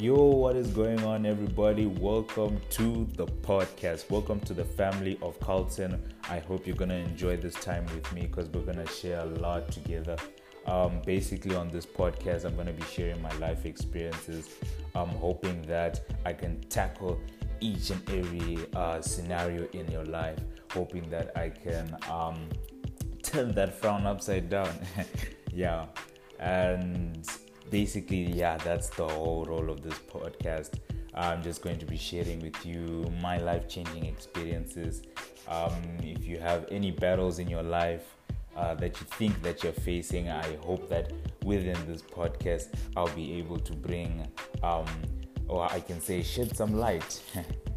Yo, what is going on, everybody? Welcome to the podcast. Welcome to the family of Carlton. I hope you're gonna enjoy this time with me because we're gonna share a lot together. Um, basically, on this podcast, I'm gonna be sharing my life experiences. I'm hoping that I can tackle each and every uh, scenario in your life. Hoping that I can um, turn that frown upside down. yeah, and basically, yeah, that's the whole role of this podcast. I'm just going to be sharing with you my life changing experiences. Um, if you have any battles in your life uh, that you think that you're facing, I hope that within this podcast I'll be able to bring, um, or I can say, shed some light